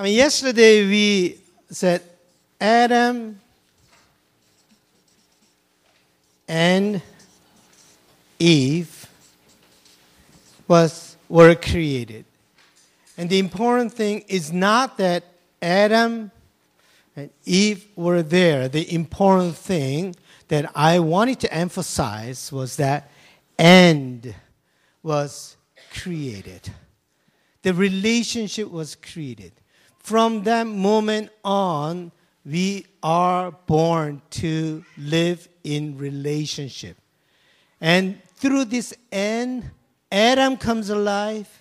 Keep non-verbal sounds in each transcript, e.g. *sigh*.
I mean, yesterday we said Adam and Eve was were created. And the important thing is not that Adam and Eve were there. The important thing that I wanted to emphasize was that and was created. The relationship was created. From that moment on, we are born to live in relationship. And through this end, Adam comes alive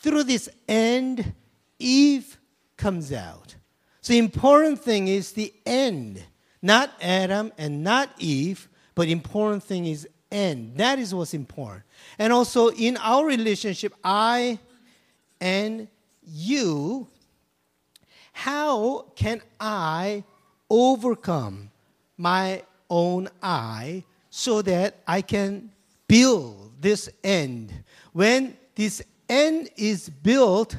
through this end, Eve comes out. So the important thing is the end, not Adam and not Eve, but important thing is end. That is what's important. And also in our relationship, I and you, how can I overcome my own I so that I can build this end? When this end is built,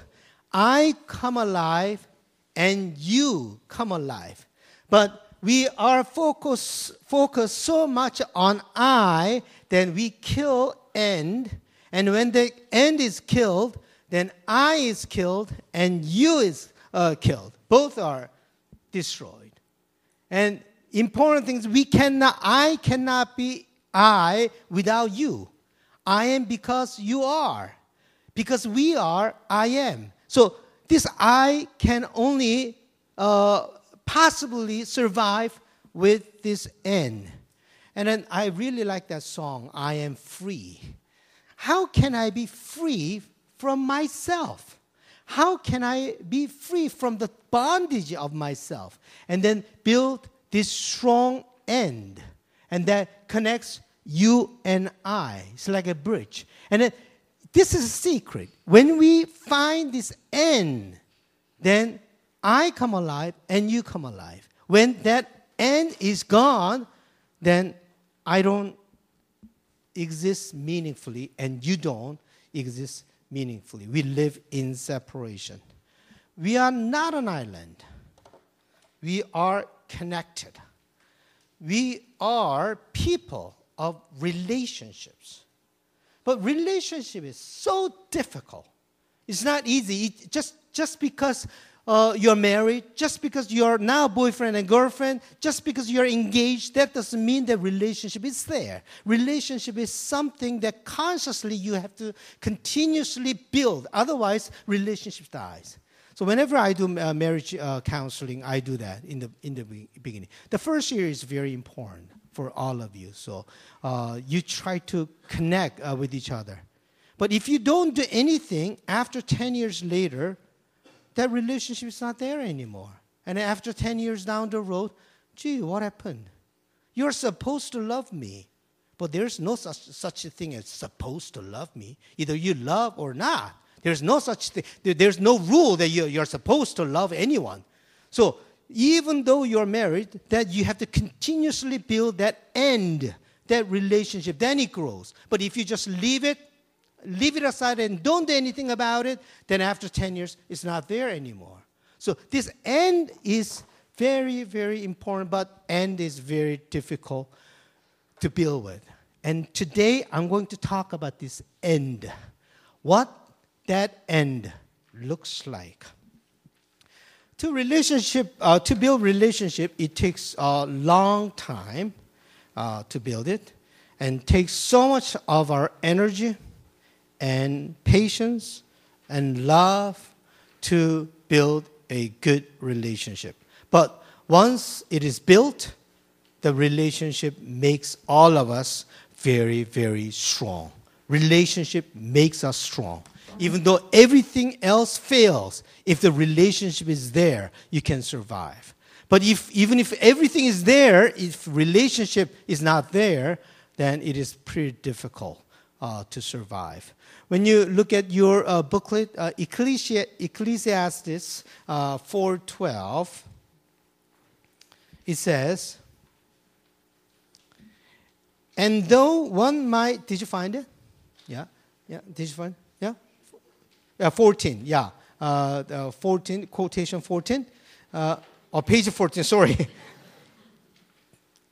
I come alive and you come alive. But we are focused focus so much on I, then we kill end. And when the end is killed, then I is killed and you is uh, killed. Both are destroyed. And important things we cannot, I cannot be I without you. I am because you are because we are I am. So this I can only uh, possibly survive with this N. And then I really like that song, I am free. How can I be free from myself? How can I be free from the bondage of myself? And then build this strong end. And that connects you and I. It's like a bridge. And this is a secret. When we find this end, then I come alive and you come alive. When that end is gone, then I don't exist meaningfully and you don't exist meaningfully. We live in separation. We are not an island. We are connected. We are people of relationships. But relationship is so difficult. It's not easy. It, just, just because uh, you're married, just because you're now boyfriend and girlfriend, just because you're engaged, that doesn't mean that relationship is there. Relationship is something that consciously you have to continuously build. Otherwise, relationship dies. So whenever I do uh, marriage uh, counseling, I do that in the in the beginning. The first year is very important for all of you. So uh, you try to connect uh, with each other. But if you don't do anything, after 10 years later, that relationship is not there anymore. And after 10 years down the road, gee, what happened? You're supposed to love me. But there's no such, such a thing as supposed to love me. Either you love or not. There's no such thing. There's no rule that you're, you're supposed to love anyone. So even though you're married, that you have to continuously build that end, that relationship. Then it grows. But if you just leave it, leave it aside and don't do anything about it, then after 10 years, it's not there anymore. So this end is very, very important, but end is very difficult to deal with. And today I'm going to talk about this end. What that end looks like to relationship uh, to build relationship it takes a long time uh, to build it and takes so much of our energy and patience and love to build a good relationship. But once it is built the relationship makes all of us very very strong. Relationship makes us strong. Even though everything else fails, if the relationship is there, you can survive. But if, even if everything is there, if relationship is not there, then it is pretty difficult uh, to survive. When you look at your uh, booklet, uh, Ecclesi- Ecclesiastes uh, 4.12, it says, and though one might, did you find it? Yeah, yeah, did you find it? Yeah, 14, yeah. uh, uh, 14, quotation 14, uh, or page 14, *laughs* sorry.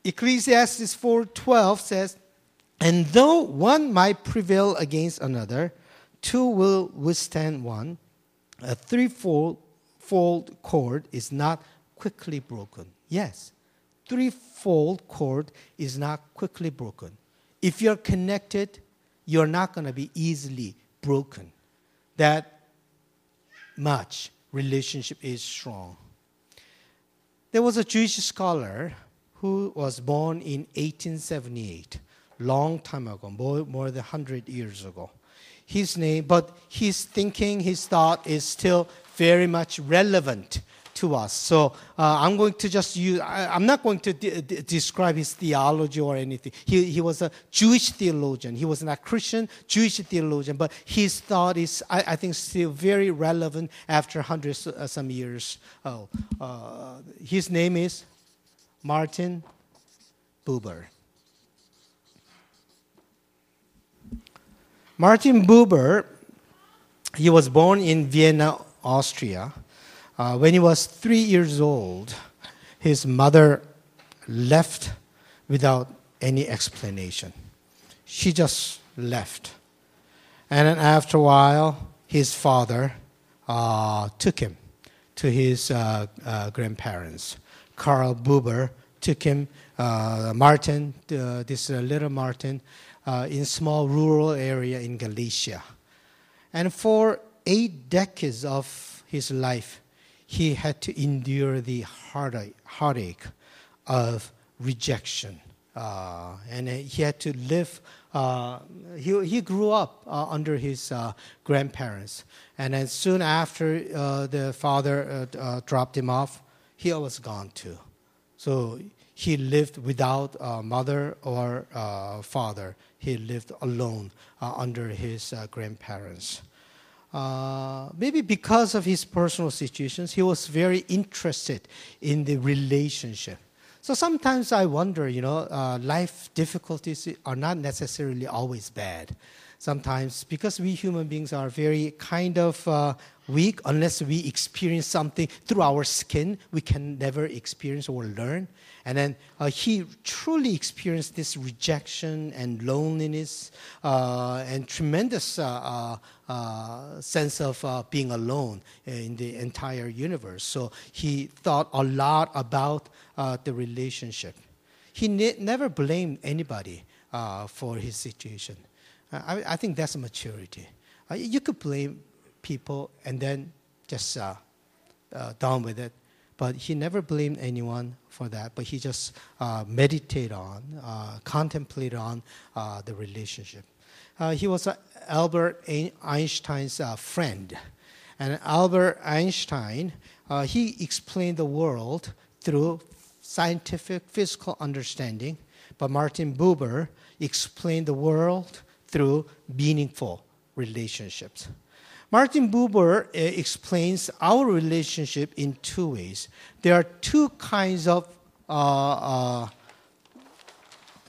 Ecclesiastes 4:12 says, "And though one might prevail against another, two will withstand one. A threefold fold cord is not quickly broken." Yes, threefold cord is not quickly broken. If you're connected, you're not going to be easily broken. That much relationship is strong. There was a Jewish scholar who was born in 1878, long time ago, more, more than 100 years ago. His name, but his thinking, his thought is still very much relevant to us. So uh, I'm going to just use, I, am not going to de- de- describe his theology or anything. He, he was a Jewish theologian. He was not Christian, Jewish theologian, but his thought is, I, I think, still very relevant after hundreds uh, some years. Oh, uh, his name is Martin Buber. Martin Buber, he was born in Vienna, Austria. Uh, when he was three years old, his mother left without any explanation. She just left. And then after a while, his father uh, took him to his uh, uh grandparents. Karl Buber took him, uh, Martin, uh, this little Martin, uh, in small rural area in Galicia. And for eight decades of his life, he had to endure the heartache, of rejection. Uh, and he had to live, uh, he, he grew up under his grandparents. And then soon after the father dropped him off, he was gone too. So he lived without a mother or a father. He lived alone uh, under his uh, grandparents. Uh, maybe because of his personal situations, he was very interested in the relationship. So sometimes I wonder, you know, uh, life difficulties are not necessarily always bad. Sometimes, because we human beings are very kind of uh, weak, unless we experience something through our skin, we can never experience or learn. And then uh, he truly experienced this rejection and loneliness uh, and tremendous uh, uh, uh sense of being alone in the entire universe. So he thought a lot about the relationship. He ne- never blamed anybody for his situation. I, I, think that's maturity. you could blame people and then just done with it but he never blamed anyone for that, but he just uh, meditated on, uh, contemplated on uh, the relationship. Uh, he was Albert Einstein's uh, friend. And Albert Einstein, uh, he explained the world through scientific physical understanding, but Martin Buber explained the world through meaningful relationships. Martin Buber uh, explains our relationship in two ways. There are two kinds of uh, uh,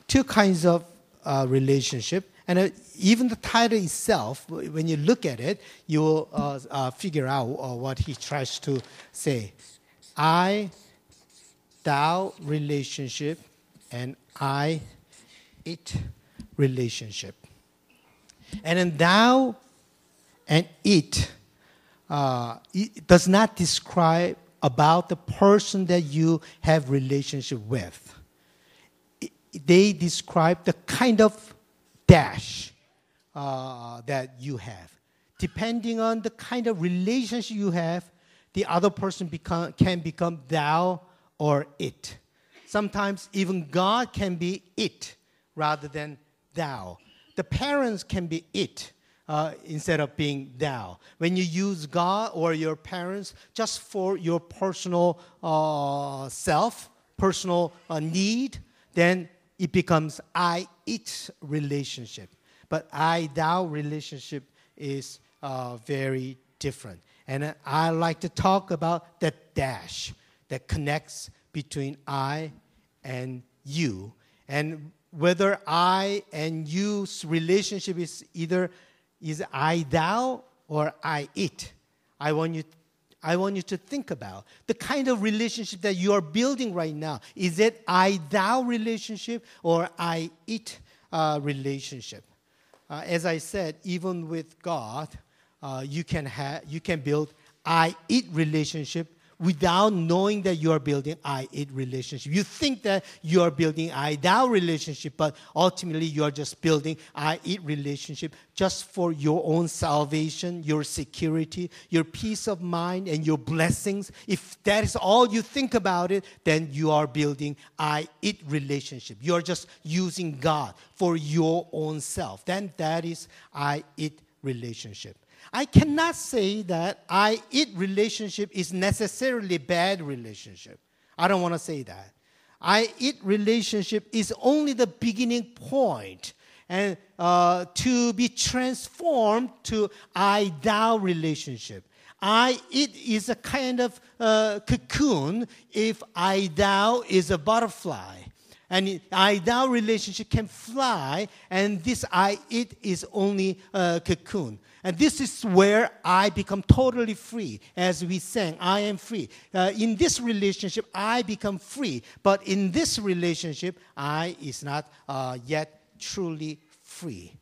two kinds of uh, relationship, and uh, even the title itself, when you look at it, you will uh, figure out what he tries to say. I, thou relationship, and I, it relationship. And then thou and it, uh, it does not describe about the person that you have relationship with. It, they describe the kind of dash uh, that you have. Depending on the kind of relationship you have, the other person become, can become thou or it. Sometimes even God can be it rather than thou. The parents can be it uh, instead of being thou. When you use God or your parents just for your personal uh, self, personal uh, need, then it becomes I it relationship. But I thou relationship is uh, very different. And I like to talk about that dash that connects between I and you. And whether I and you's relationship is either is I thou or I it. I want you I want you to think about the kind of relationship that you are building right now. Is it I thou relationship or I it uh, relationship? Uh, as I said, even with God, uh, you, can have, you can build I it relationship without knowing that you are building I it relationship. You think that you are building I thou relationship, but ultimately you are just building I it relationship just for your own salvation, your security, your peace of mind, and your blessings. If that is all you think about it, then you are building I it relationship. You are just using God for your own self. Then that is I it relationship. I cannot say that I it relationship is necessarily bad relationship. I don't want to say that. I it relationship is only the beginning point and uh, to be transformed to I thou relationship. I it is a kind of uh, cocoon if I thou is a butterfly. And I thou relationship can fly, and this I it is only a cocoon. And this is where I become totally free. As we sang, I am free. Uh, in this relationship, I become free. But in this relationship, I is not uh, yet truly free.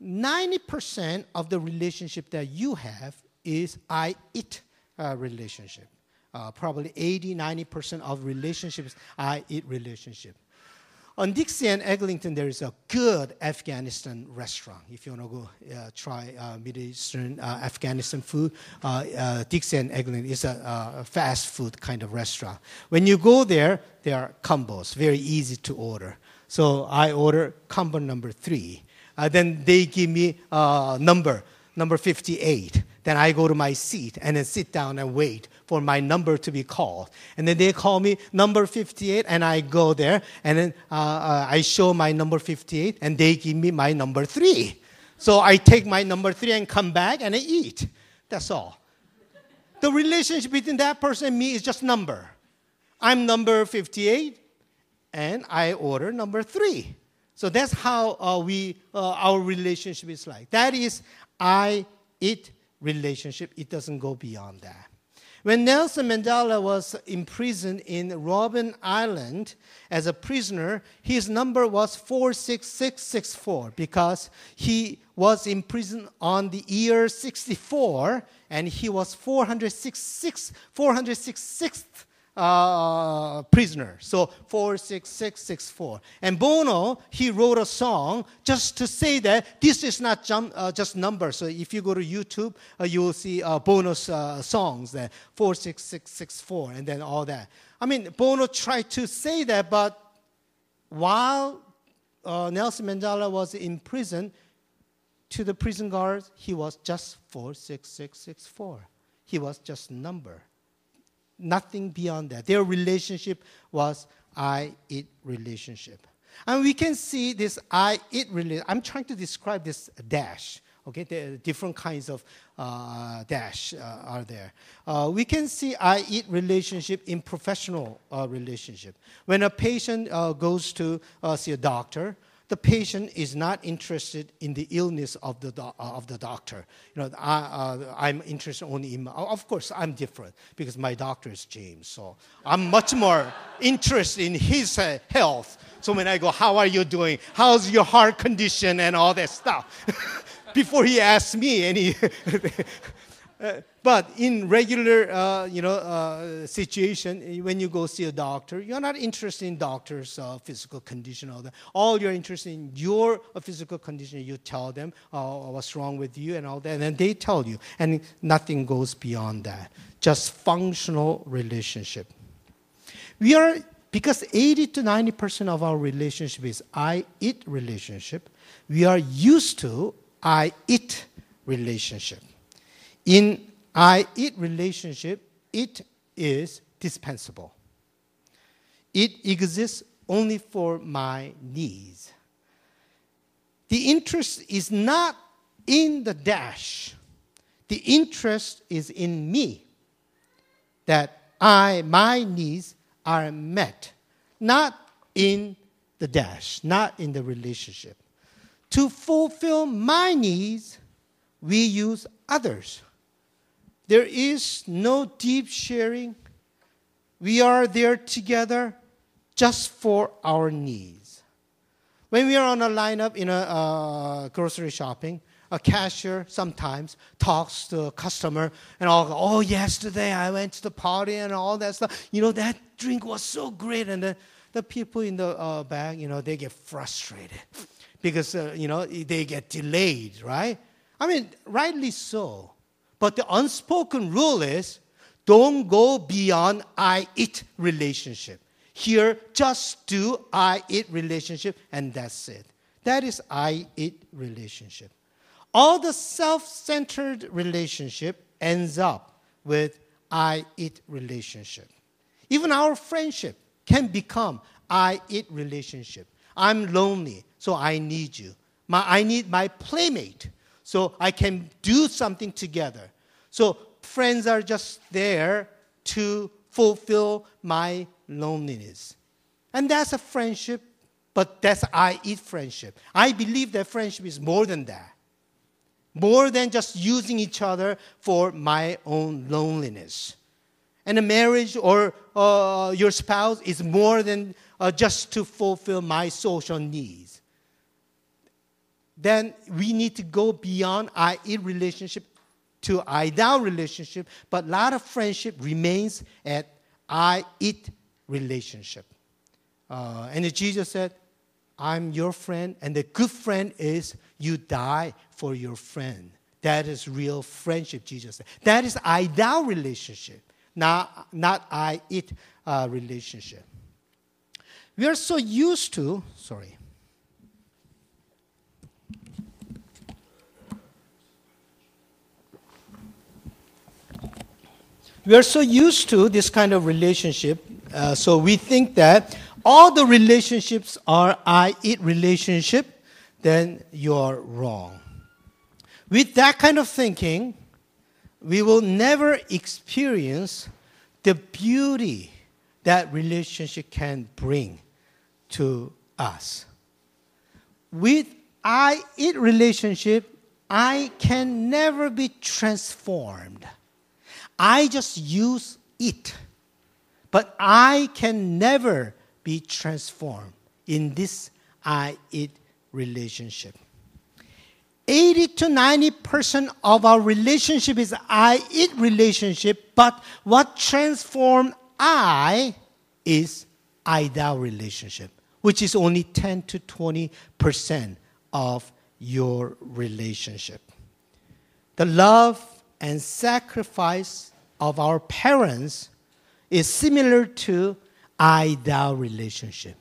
90% of the relationship that you have is I it uh, relationship. Uh, probably 80, 90% of relationships, I it relationship. On Dixie and Eglinton, there is a good Afghanistan restaurant. If you want to go uh, try uh, Middle Eastern uh, Afghanistan food, uh, uh, Dixie and Eglinton is a, a, fast food kind of restaurant. When you go there, there are combos, very easy to order. So I order combo number three. Uh, then they give me number, number 58. Then I go to my seat and then sit down and wait for my number to be called. And then they call me number 58, and I go there, and then uh, uh, I show my number 58, and they give me my number three. So I take my number three and come back and I it. That's all. The relationship between that person and me is just number. I'm number 58, and I order number three. So that's how uh, we, uh, our relationship is like. That is, I eat relationship, it doesn't go beyond that. When Nelson Mandela was imprisoned in Robben Island as a prisoner, his number was 46664 because he was imprisoned on the year 64 and he was 466, 466th uh, prisoner. So 46664. And Bono, he wrote a song just to say that this is not jump, uh, just numbers. So if you go to YouTube, uh, you will see uh, Bono's uh, songs that 46664 and then all that. I mean, Bono tried to say that, but while uh, Nelson Mandela was in prison, to the prison guards, he was just 46664. He was just number nothing beyond that. Their relationship was I it relationship. And we can see this I it relationship. I'm trying to describe this dash. Okay, there are different kinds of uh, dash uh, are there. Uh, we can see I it relationship in professional uh, relationship. When a patient uh, goes to uh, see a doctor, the patient is not interested in the illness of the, do- uh, of the doctor. You know, I, am uh, interested only in, my, of course, I'm different because my doctor is James. So I'm much more interested in his uh, health. So when I go, how are you doing? How's your heart condition and all that stuff? *laughs* Before he asks me any *laughs* uh, but in regular, uh, you know, uh, situation, when you go see a doctor, you're not interested in doctor's uh, physical condition. All that. All you're interested in your uh, physical condition. You tell them what's wrong with you and all that, and then they tell you, and nothing goes beyond that. Just functional relationship. We are because 80 to 90 percent of our relationship is I-it relationship. We are used to I-it relationship. In I it relationship, it is dispensable. It exists only for my needs. The interest is not in the dash. The interest is in me that I my needs are met, not in the dash, not in the relationship. To fulfill my needs, we use others there is no deep sharing. We are there together just for our needs. When we are on a lineup in a uh, grocery shopping, a cashier sometimes talks to a customer and all, oh, yesterday I went to the party and all that stuff. You know, that drink was so great. And the, the people in the uh, back, you know, they get frustrated because, uh, you know, they get delayed, right? I mean, rightly so. But the unspoken rule is don't go beyond I it relationship. Here, just do I it relationship, and that's it. That is I it relationship. All the self centered relationship ends up with I it relationship. Even our friendship can become I it relationship. I'm lonely, so I need you. My, I need my playmate, so I can do something together. So friends are just there to fulfill my loneliness. And that's a friendship, but that's I it friendship. I believe that friendship is more than that. More than just using each other for my own loneliness. And a marriage or uh, your spouse is more than uh, just to fulfill my social needs. Then we need to go beyond I it relationship to I thou relationship, but a lot of friendship remains at I it relationship. Uh, and Jesus said, I'm your friend, and the good friend is you die for your friend. That is real friendship, Jesus said. That is I thou relationship, not, not I it uh, relationship. We are so used to, sorry. We are so used to this kind of relationship, uh, so we think that all the relationships are I it relationship, then you're wrong. With that kind of thinking, we will never experience the beauty that relationship can bring to us. With I it relationship, I can never be transformed. I just use it. But I can never be transformed in this I it relationship. 80 to 90% of our relationship is I it relationship, but what transforms I is I thou relationship, which is only 10 to 20% of your relationship. The love and sacrifice of our parents is similar to I thou relationship.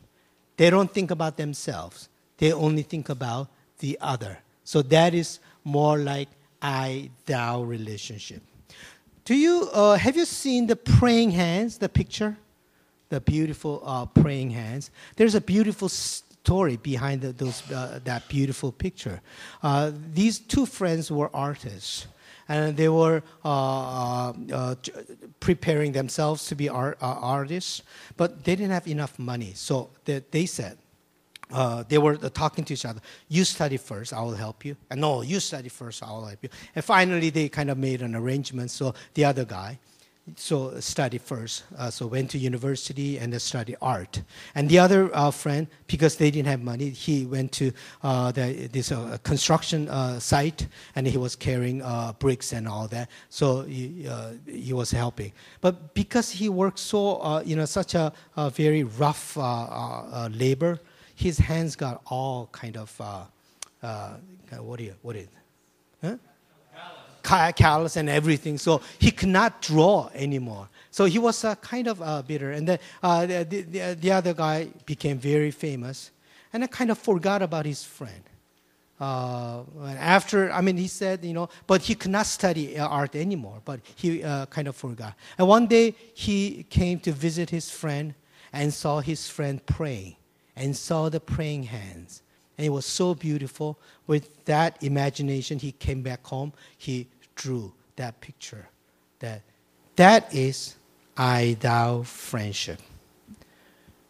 They don't think about themselves, they only think about the other. So that is more like I thou relationship. Do you uh, have you seen the praying hands? The picture, the beautiful uh, praying hands. There's a beautiful story behind the, those uh, that beautiful picture. Uh, these two friends were artists and they were uh, uh, uh preparing themselves to be art, uh, artists, but they didn't have enough money. So they, they said, uh, they were talking to each other. You study first, I will help you. And no, you study first, I will help you. And finally, they kind of made an arrangement. So the other guy, so study first. Uh, so went to university and study art. And the other uh, friend, because they didn't have money, he went to uh, the, this uh, construction uh, site and he was carrying uh, bricks and all that. So he, he was helping. But because he worked so, you know, such a, a very rough labor, his hands got all kind of, what do you, what is, huh? Callous and everything. So he could not draw anymore. So he was uh, kind of uh, bitter. And then uh, the, the, the, other guy became very famous. And I kind of forgot about his friend. Uh, after, I mean, he said, you know, but he could not study uh, art anymore, but he uh, kind of forgot. And one day he came to visit his friend and saw his friend praying and saw the praying hands. And it was so beautiful. With that imagination, he came back home. He drew that picture. That that is I thou friendship.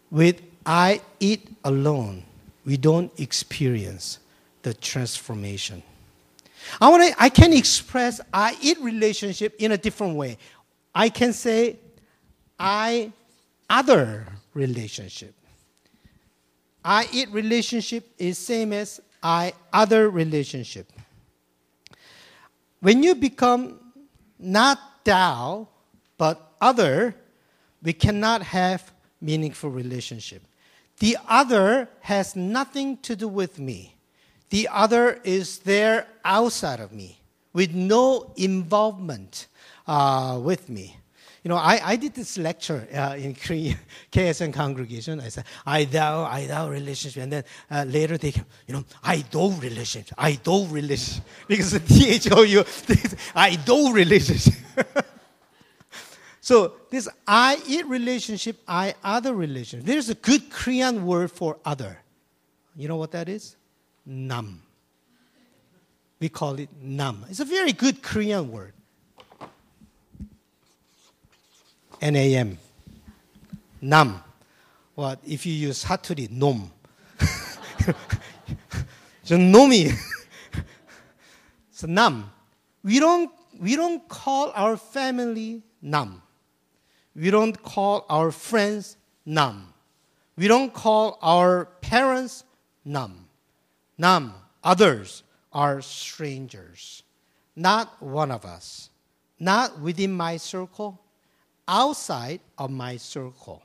With I it alone, we don't experience the transformation. I want to, I can express I it relationship in a different way. I can say I other relationship. I it relationship is same as I other relationship. When you become not thou but other, we cannot have meaningful relationship. The other has nothing to do with me. The other is there outside of me with no involvement uh, with me. You know, I, I did this lecture uh, in Korean *laughs* KSN congregation. I said, I thou, I thou relationship. And then uh, later they, came, you know, I do relationship, I do relationship. *laughs* Because the THOU, *laughs* I do relationship. so this I it relationship, I other relationship. There's a good Korean word for other. You know what that is? nam. We call it nam. It's a very good Korean word. N-A-M. Nam. What if you use Hattori, nom. *laughs* *laughs* so nomi. so nam. We don't, we don't call our family nam. We don't call our friends nam. We don't call our parents nam. Nam, others, are strangers. Not one of us. Not within my circle outside of my circle.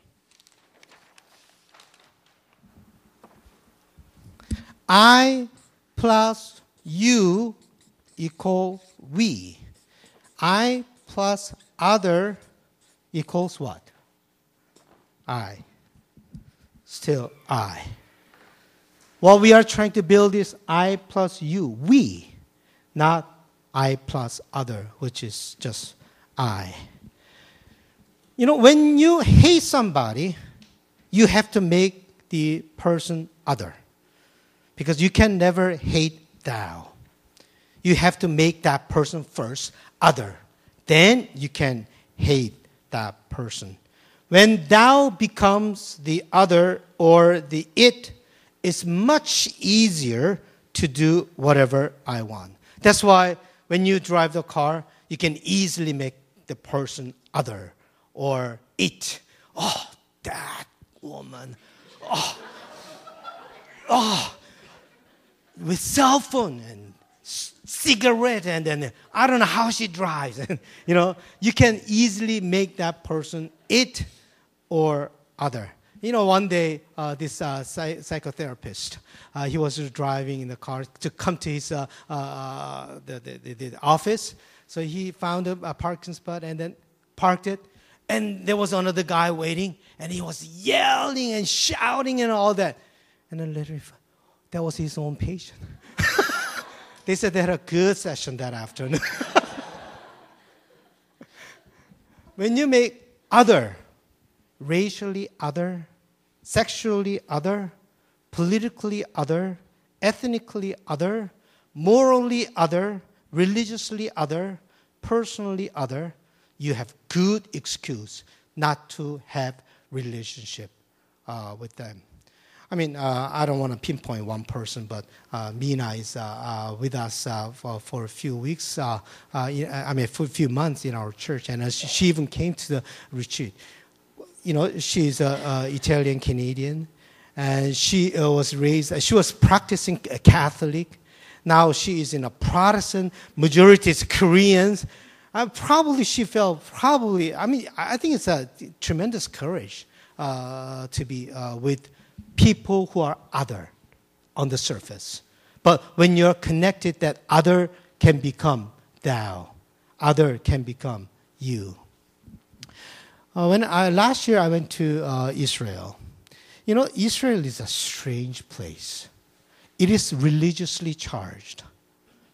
I plus you equal we. I plus other equals what? I. Still I. What we are trying to build is I plus you, we, not I plus other, which is just I. You know, when you hate somebody, you have to make the person other. Because you can never hate thou. You have to make that person first other. Then you can hate that person. When thou becomes the other or the it, it's much easier to do whatever I want. That's why when you drive the car, you can easily make the person other or it. Oh, that woman. Oh, oh, with cell phone and cigarette and then I don't know how she drives. *laughs* you know, you can easily make that person it or other. You know, one day, uh, this uh, psych- psychotherapist, uh, he was driving in the car to come to his uh, uh, the, the, the, office. So he found a, a parking spot and then parked it. And there was another guy waiting, and he was yelling and shouting and all that. And then later, that was his own patient. *laughs* they said they had a good session that afternoon. *laughs* when you make other, racially other, sexually other, politically other, ethnically other, morally other, religiously other, personally other, you have good excuse not to have relationship uh, with them. I mean, uh, I don't want to pinpoint one person, but uh, Mina is uh, uh, with us uh, for, for, a few weeks, I mean, for a few months in our church, and she, even came to the retreat you know, she's an Italian Canadian, and she uh, was raised. She was practicing Catholic. Now she is in a Protestant. Majority is Koreans. Uh, probably she felt probably. I mean, I think it's a tremendous courage uh, to be uh, with people who are other on the surface. But when you're connected, that other can become thou. Other can become you. Uh, when I, last year I went to uh, Israel. You know, Israel is a strange place. It is religiously charged.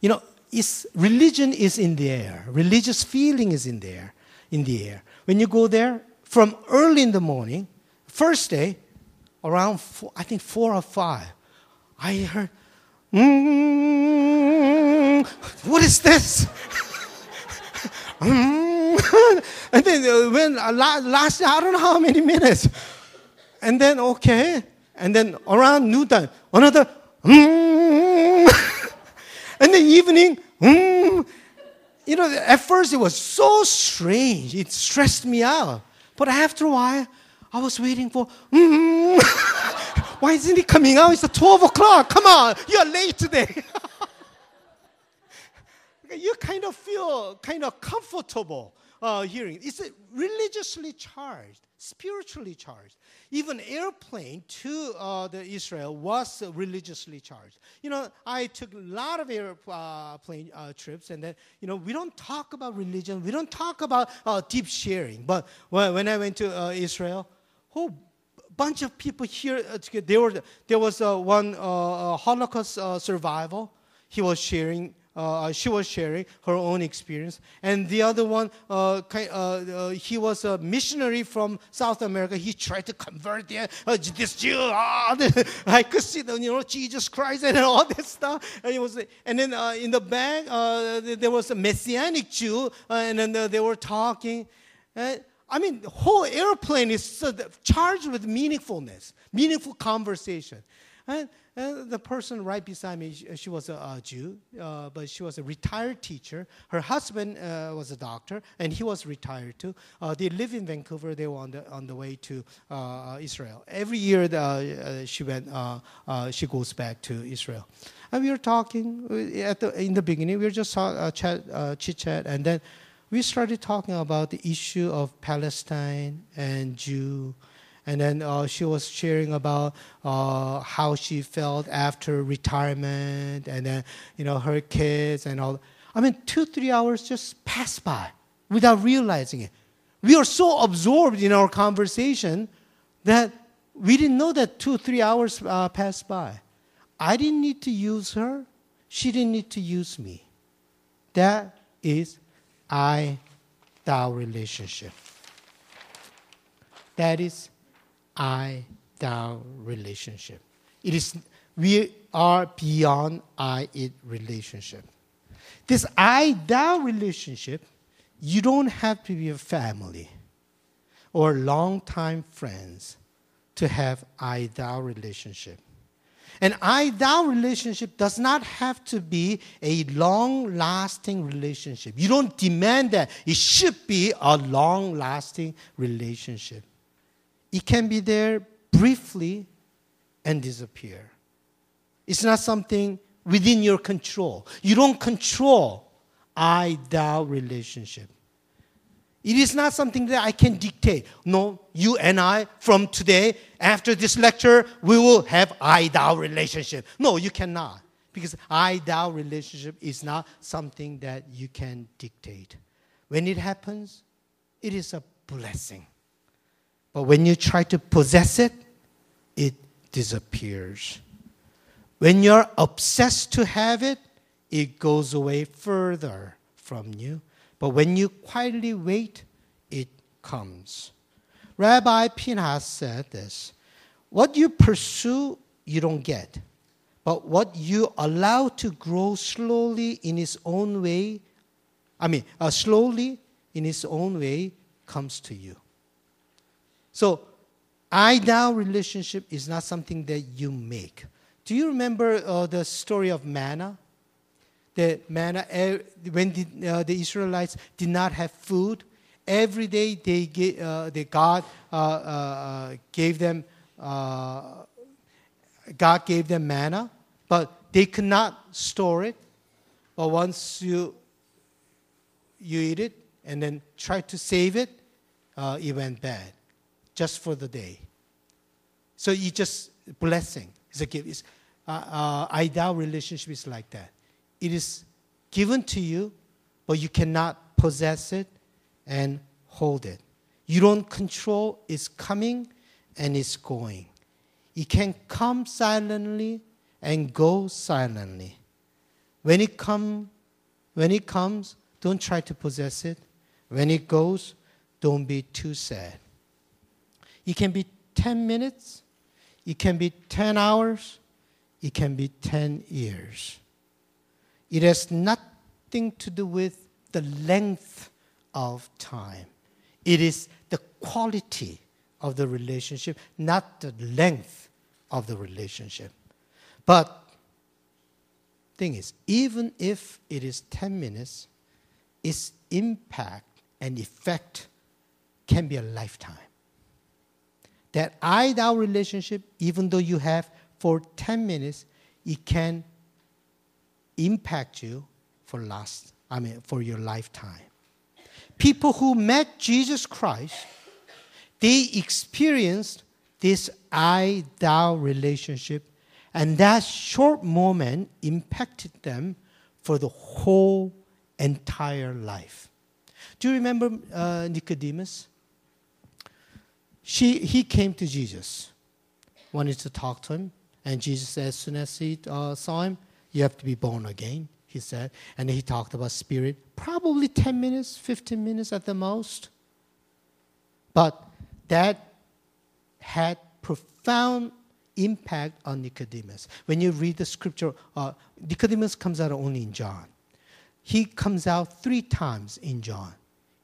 You know, it's, religion is in the air. Religious feeling is in there, in the air. When you go there, from early in the morning, first day, around four, I think four or five, I heard, mm, what is this? *laughs* and then uh, when uh, last I don't know how many minutes, and then okay, and then around noon time, another, mm, the evening mm. You know, at first it was so strange. It stressed me out. But after a while, I was waiting for, mm. *laughs* why isn't he coming out? It's 12 o'clock. Come on, you're late today. *laughs* you kind of feel kind of comfortable uh, hearing. It's religiously charged, spiritually charged. Even airplane to uh, the Israel was religiously charged. You know, I took a lot of airplane uh, trips, and then you know we don't talk about religion, we don't talk about uh, deep sharing. But when, when I went to uh, Israel, whole bunch of people here. Uh, there were there was one Holocaust survivor. He was sharing Uh, uh, she was sharing her own experience. And the other one, uh, uh, uh, he was a missionary from South America. He tried to convert the, uh, this Jew. Oh, *laughs* I could see the, you know, Jesus Christ and *laughs* all this stuff. And, it was, and then in the back, there was a Messianic Jew, and then they were talking. I mean, the whole airplane is charged with meaningfulness, meaningful conversation. And, and the person right beside me, she, she was a, a Jew, uh, but she was a retired teacher. Her husband uh, was a doctor, and he was retired too. Uh, they live in Vancouver. They were on the, on the way to uh, Israel. Every year, the, uh, she went. Uh, she goes back to Israel, and we were talking at the, in the beginning. We were just chat, chit chat, and then we started talking about the issue of Palestine and Jew and then uh, she was sharing about uh, how she felt after retirement, and then you know her kids and all. I mean, two three hours just passed by without realizing it. We are so absorbed in our conversation that we didn't know that two three hours uh, passed by. I didn't need to use her; she didn't need to use me. That is I thou relationship. That is I thou relationship. It is we are beyond I it relationship. This I thou relationship, you don't have to be a family or long-time friends to have I thou relationship. An I thou relationship does not have to be a long lasting relationship. You don't demand that it should be a long lasting relationship. It can be there briefly and disappear. It's not something within your control. You don't control I thou relationship. It is not something that I can dictate. No, you and I, from today, after this lecture, we will have I thou relationship. No, you cannot. Because I thou relationship is not something that you can dictate. When it happens, it is a blessing. But when you try to possess it, it disappears. When you're obsessed to have it, it goes away further from you. But when you quietly wait, it comes. Rabbi Pinhas said this What you pursue, you don't get. But what you allow to grow slowly in its own way, I mean, uh, slowly in its own way, comes to you. So, I relationship is not something that you make. Do you remember uh, the story of manna? The manna, when the, uh, the Israelites did not have food, every day they, uh, the God uh, uh, gave them God gave them manna, but they could not store it. But once you you eat it and then try to save it, it went bad just for the day. So you just blessing. It's a gift. It's, uh, uh, ideal relationship is like that. It is given to you, but you cannot possess it and hold it. You don't control its coming and its going. It can come silently and go silently. When it come, when it comes, don't try to possess it. When it goes, don't be too sad. It can be 10 minutes, it can be 10 hours, it can be 10 years. It has nothing to do with the length of time. It is the quality of the relationship, not the length of the relationship. But thing is, even if it is 10 minutes, its impact and effect can be a lifetime. That I thou relationship, even though you have for 10 minutes, it can impact you for last, I mean, for your lifetime. People who met Jesus Christ, they experienced this I thou relationship, and that short moment impacted them for the whole entire life. Do you remember uh, Nicodemus? She, he came to Jesus, wanted to talk to him, and Jesus, as soon as he uh, saw him, you have to be born again, he said. And he talked about spirit, probably 10 minutes, 15 minutes at the most. But that had profound impact on Nicodemus. When you read the scripture, uh, Nicodemus comes out only in John. He comes out three times in John,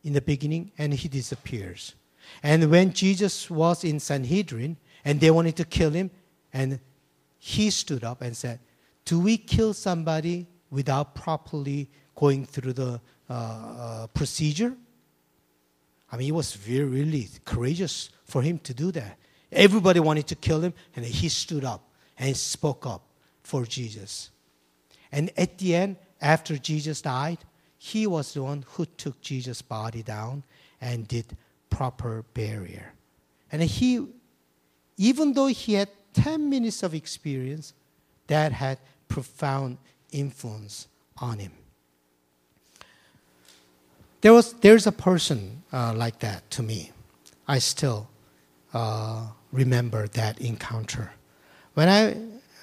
in the beginning, and he disappears. And when Jesus was in Sanhedrin and they wanted to kill him, and he stood up and said, Do we kill somebody without properly going through the uh, uh, procedure? I mean, it was very, really courageous for him to do that. Everybody wanted to kill him, and he stood up and spoke up for Jesus. And at the end, after Jesus died, he was the one who took Jesus' body down and did proper barrier. And he, even though he had 10 minutes of experience, that had profound influence on him. There was, there's a person uh, like that to me. I still uh, remember that encounter. When I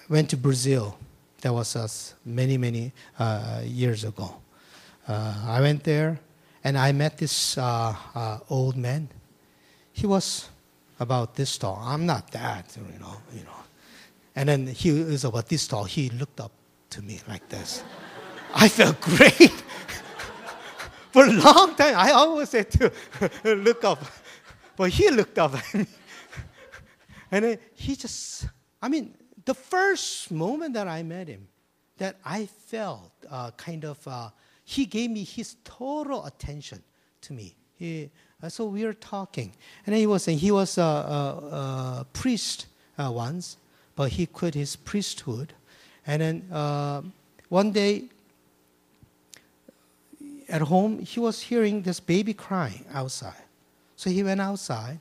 went to Brazil, that was us many, many uh, years ago. Uh, I went there and I met this uh, uh, old man. He was about this tall. I'm not that, you know, you know. And then he was about this tall. He looked up to me like this. I felt great. *laughs* For a long time, I always said to *laughs* look up, but he looked up at me. *laughs* And then he just, I mean, the first moment that I met him, that I felt uh, kind of, uh, he gave me his total attention to me. He, uh, so we were talking, and he was saying he was a, a, a priest uh, once, but he quit his priesthood, and then uh, one day at home he was hearing this baby crying outside, so he went outside,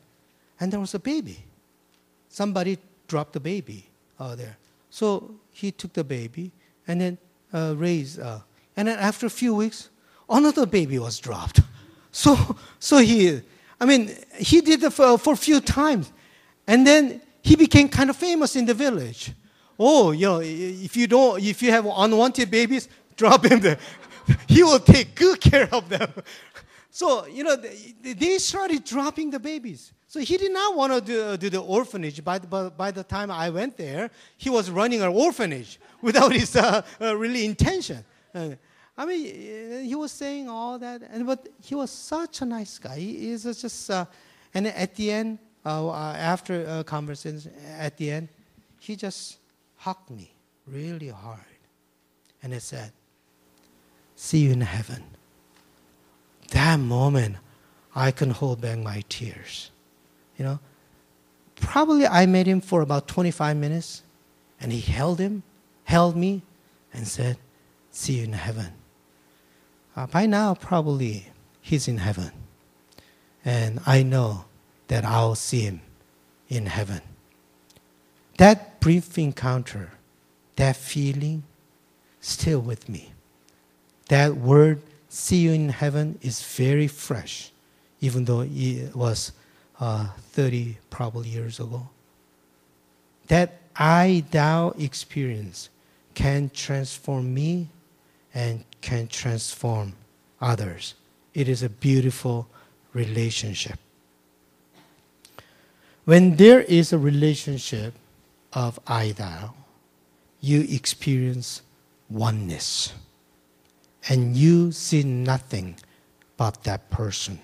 and there was a baby. Somebody dropped the baby uh, there. So he took the baby and then uh, raised. Uh, and then after a few weeks, another baby was dropped. *laughs* So, so he, I mean, he did it for, a few times. And then he became kind of famous in the village. Oh, you know, if you don't, if you have unwanted babies, *laughs* drop him there. *laughs* he will take good care of them. So, you know, they started dropping the babies. So he did not want to do, do the orphanage. By the, by the time I went there, he was running an orphanage without his uh, uh, really intention. Uh, I mean, he was saying all that, and but he was such a nice guy. He is just, uh, and at the end, uh, uh, after a conversation, at the end, he just hugged me really hard, and he said, "See you in heaven." That moment, I can hold back my tears you know. Probably I met him for about 25 minutes, and he held him, held me, and said, See you in heaven. Uh, by now, probably he's in heaven. And I know that I'll see him in heaven. That brief encounter, that feeling, still with me. That word, see you in heaven, is very fresh, even though it was uh, 30 probably years ago. That I thou experience can transform me and can transform others. It is a beautiful relationship. When there is a relationship of I thou, you experience oneness and you see nothing but that person.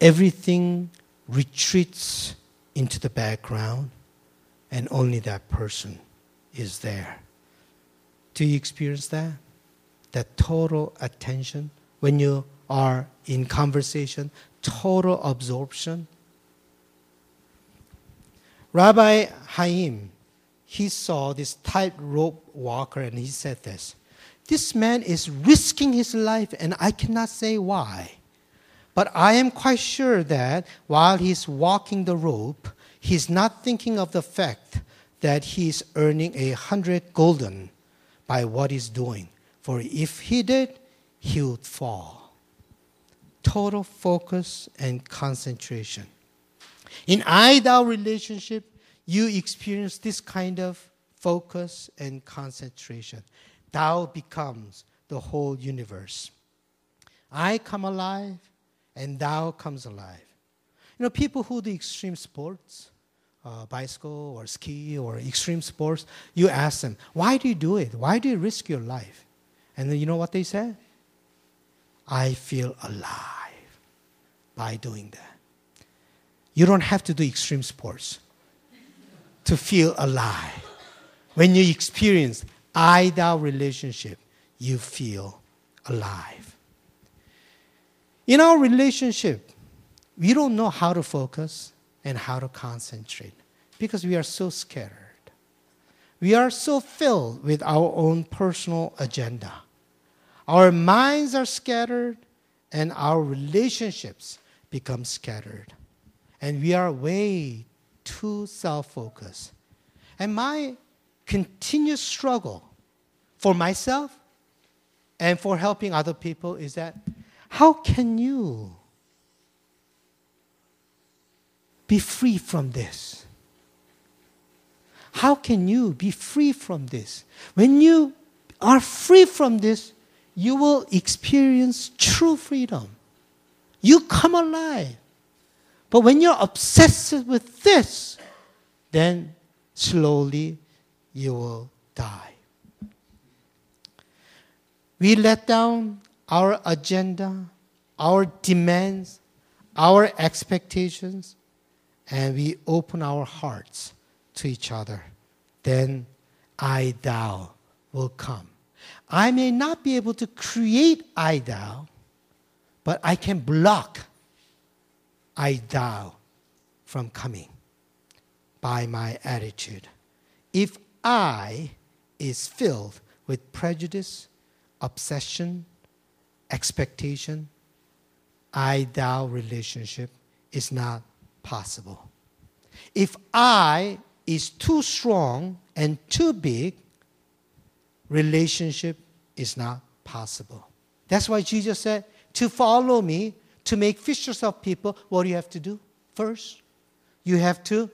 Everything retreats into the background, and only that person is there. Do you experience that? That total attention when you are in conversation, total absorption. Rabbi Haim, he saw this tightrope walker and he said this This man is risking his life, and I cannot say why. But I am quite sure that while he's walking the rope, he's not thinking of the fact that he's earning a hundred gulden by what he's doing. For if he did, he would fall. Total focus and concentration. In I thou relationship, you experience this kind of focus and concentration. Thou becomes the whole universe. I come alive and thou comes alive. You know, people who do extreme sports, uh, bicycle or ski or extreme sports, you ask them, why do you do it? Why do you risk your life? And then you know what they said? I feel alive by doing that. You don't have to do extreme sports to feel alive. When you experience I thou relationship, you feel alive. In our relationship, we don't know how to focus and how to concentrate because we are so scattered. We are so filled with our own personal agenda. Our minds are scattered and our relationships become scattered. And we are way too self focused. And my continuous struggle for myself and for helping other people is that how can you be free from this? How can you be free from this? When you are free from this, you will experience true freedom. You come alive. But when you're obsessed with this, then slowly you will die. We let down our agenda, our demands, our expectations, and we open our hearts to each other. Then I thou will come. I may not be able to create I thou, but I can block I thou from coming by my attitude. If I is filled with prejudice, obsession, expectation, I thou relationship is not possible. If I is too strong and too big, relationship is not possible. That's why Jesus said, To follow me, to make fishers of people, what do you have to do? First, you have to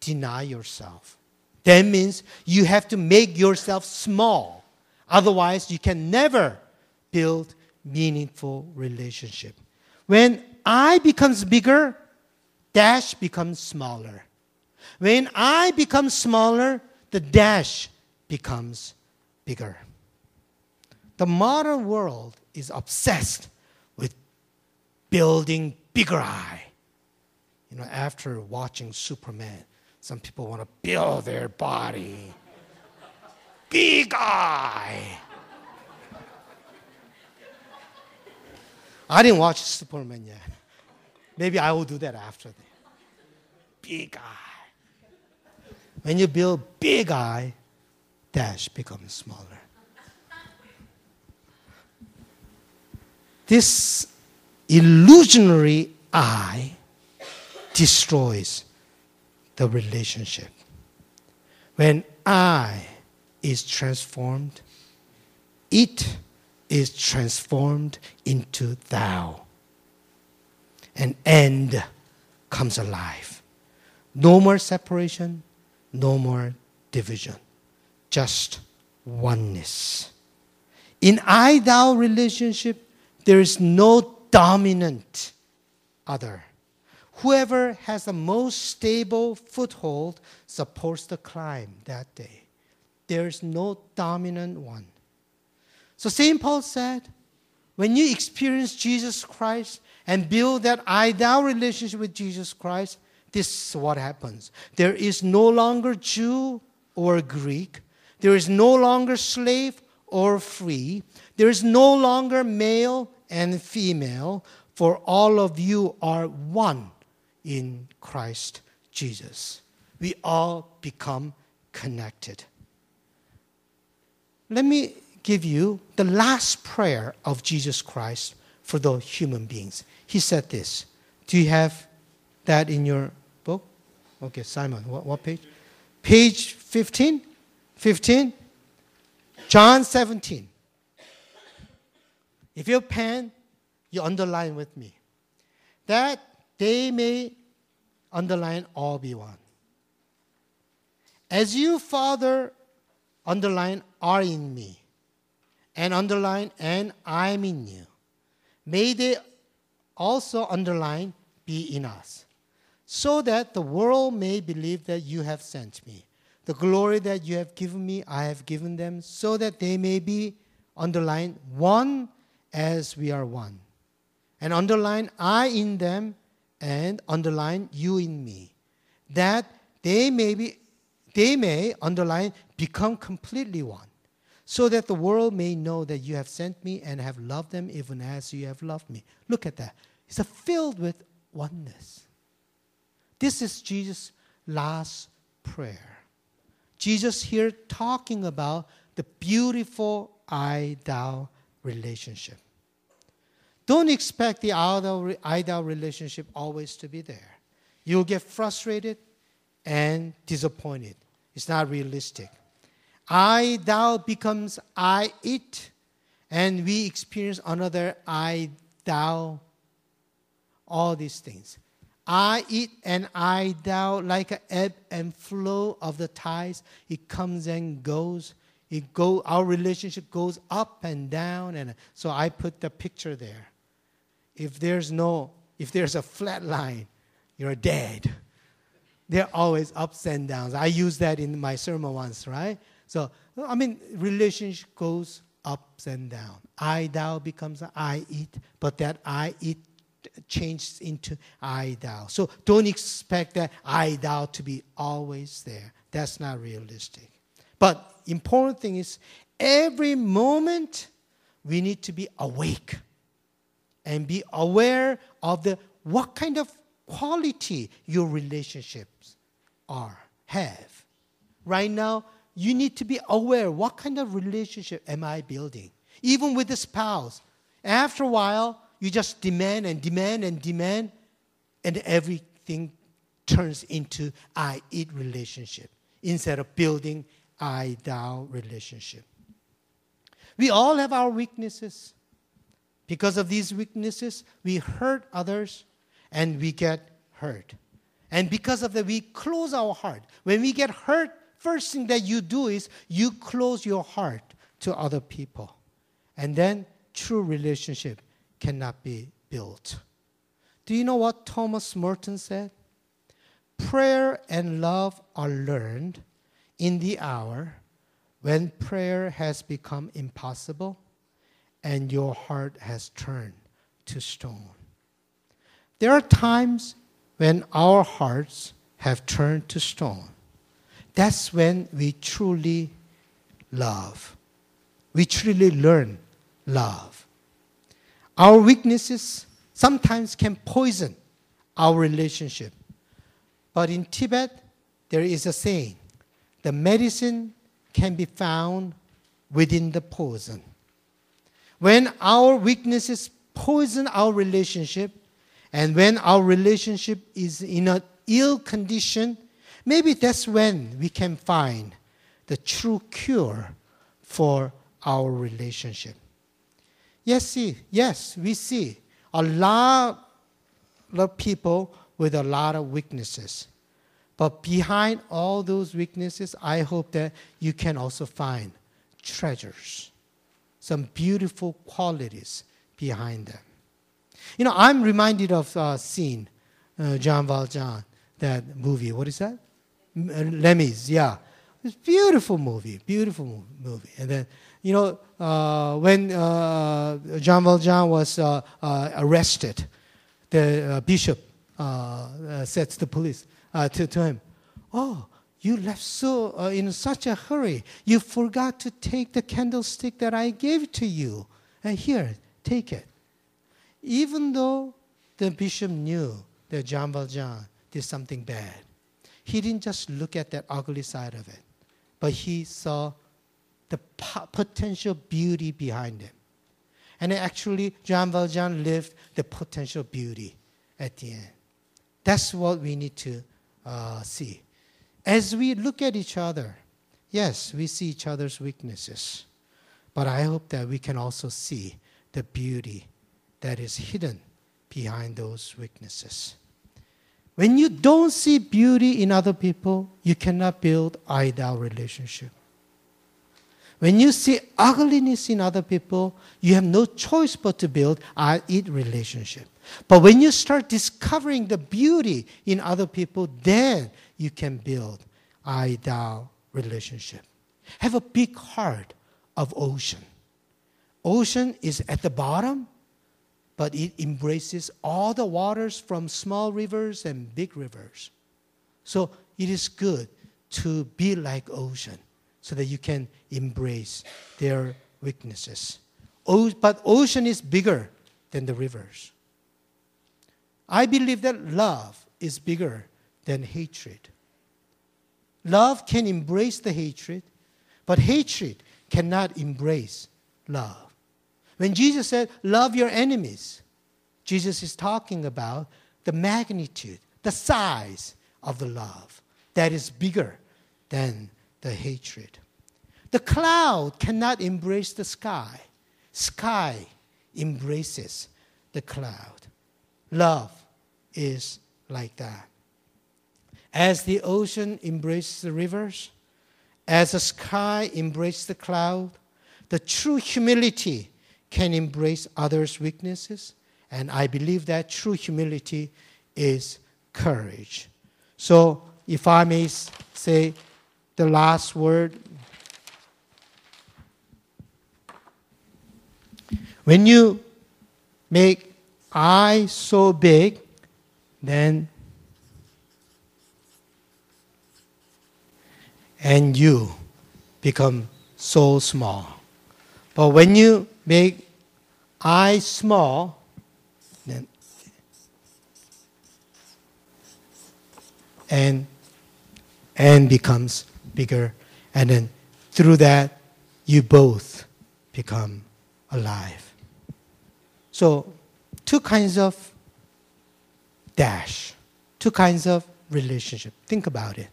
deny yourself. That means you have to make yourself small. Otherwise, you can never build meaningful relationship. When I becomes bigger, dash becomes smaller. When I become smaller, the dash becomes bigger. The modern world is obsessed with building bigger I. You know, after watching Superman, some people want to build their body. Big I. I didn't watch Superman yet. Maybe I will do that after that. Big I. When you build big I, dash becomes smaller. This illusionary I destroys the relationship. When I is transformed, it is transformed into thou. An end comes alive. No more separation, no more division, just oneness. In I thou relationship, there is no dominant other. Whoever has the most stable foothold supports the climb that day. There is no dominant one. So St. Paul said, when you experience Jesus Christ and build that I thou relationship with Jesus Christ, this is what happens. There is no longer Jew or Greek. There is no longer slave or free. There is no longer male and female, for all of you are one in Christ Jesus. We all become connected. Let me give you the last prayer of Jesus Christ for the human beings. He said this. Do you have that in your? Okay, Simon, what, what page? Page 15? 15? John 17. If you pen, you underline with me. That they may underline all be one. As you, Father, underline are in me, and underline and I'm in you, may they also underline be in us, so that the world may believe that you have sent me. The glory that you have given me, I have given them, so that they may be underline one as we are one. And underline I in them and underline you in me. That they may be they may underline become completely one. So that the world may know that you have sent me and have loved them even as you have loved me. Look at that. It's filled with oneness. This is Jesus' last prayer. Jesus here talking about the beautiful I thou relationship. Don't expect the I thou relationship always to be there. You'll get frustrated and disappointed. It's not realistic. I thou becomes I it, and we experience another I thou, all these things. I it and I thou like an ebb and flow of the tides. It comes and goes. It go, our relationship goes up and down. And so I put the picture there. If there's no, if there's a flat line, you're dead. There are always ups and downs. I use that in my sermon once, right? So, I mean, relationship goes ups and down. I thou becomes I it, but that I it changed into I thou. So don't expect that I thou to be always there. That's not realistic. But important thing is every moment we need to be awake and be aware of the what kind of quality your relationships are have. Right now, you need to be aware what kind of relationship am I building? Even with the spouse. After a while, you just demand and demand and demand, and everything turns into I it relationship instead of building I thou relationship. We all have our weaknesses. Because of these weaknesses, we hurt others and we get hurt. And because of that, we close our heart. When we get hurt, first thing that you do is you close your heart to other people. And then true relationship cannot be built. Do you know what Thomas Merton said? Prayer and love are learned in the hour when prayer has become impossible and your heart has turned to stone. There are times when our hearts have turned to stone. That's when we truly love. We truly learn love. Our weaknesses sometimes can poison our relationship. But in Tibet, there is a saying the medicine can be found within the poison. When our weaknesses poison our relationship, and when our relationship is in an ill condition, maybe that's when we can find the true cure for our relationship. Yes, see, yes, we see a lot of people with a lot of weaknesses. But behind all those weaknesses, I hope that you can also find treasures, some beautiful qualities behind them. You know, I'm reminded of a scene, uh, Jean Valjean, that movie. What is that? Les Mis, yeah. It's beautiful movie, beautiful movie. And then you know, uh, when uh, Jean Valjean was uh, uh arrested, the uh, bishop uh, said to the police, to, to him, Oh, you left so in such a hurry. You forgot to take the candlestick that I gave to you. And here, take it. Even though the bishop knew that Jean Valjean did something bad, he didn't just look at that ugly side of it, but he saw the potential beauty behind it. And actually, Jean Valjean lived the potential beauty at the end. That's what we need to uh, see. As we look at each other, yes, we see each other's weaknesses, but I hope that we can also see the beauty that is hidden behind those weaknesses. When you don't see beauty in other people, you cannot build ideal relationship. When you see ugliness in other people, you have no choice but to build a relationship. But when you start discovering the beauty in other people, then you can build ideal relationship. Have a big heart of ocean. Ocean is at the bottom, but it embraces all the waters from small rivers and big rivers. So it is good to be like ocean so that you can embrace their weaknesses. but ocean is bigger than the rivers. I believe that love is bigger than hatred. Love can embrace the hatred, but hatred cannot embrace love. When Jesus said, Love your enemies, Jesus is talking about the magnitude, the size of the love that is bigger than the hatred. The cloud cannot embrace the sky. Sky embraces the cloud. Love is like that. As the ocean embraces the rivers, as the sky embraces the cloud, the true humility can embrace others' weaknesses. And I believe that true humility is courage. So, if I may say the last word, when you make I so big, then and you become so small. But when you make I small, then and and becomes bigger, and then through that you both become alive. So two kinds of dash, two kinds of relationship. Think about it.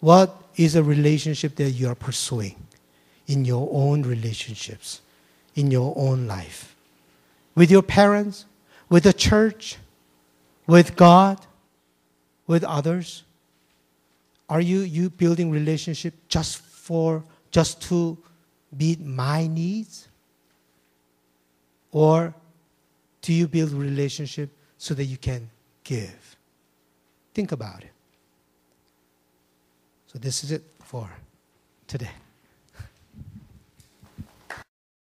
What is a relationship that you are pursuing in your own relationships, in your own life? With your parents, with the church, with God, with others? Are you, you building relationship just for just to meet my needs? Or do you build relationship so that you can give? Think about it. So, this is it for today.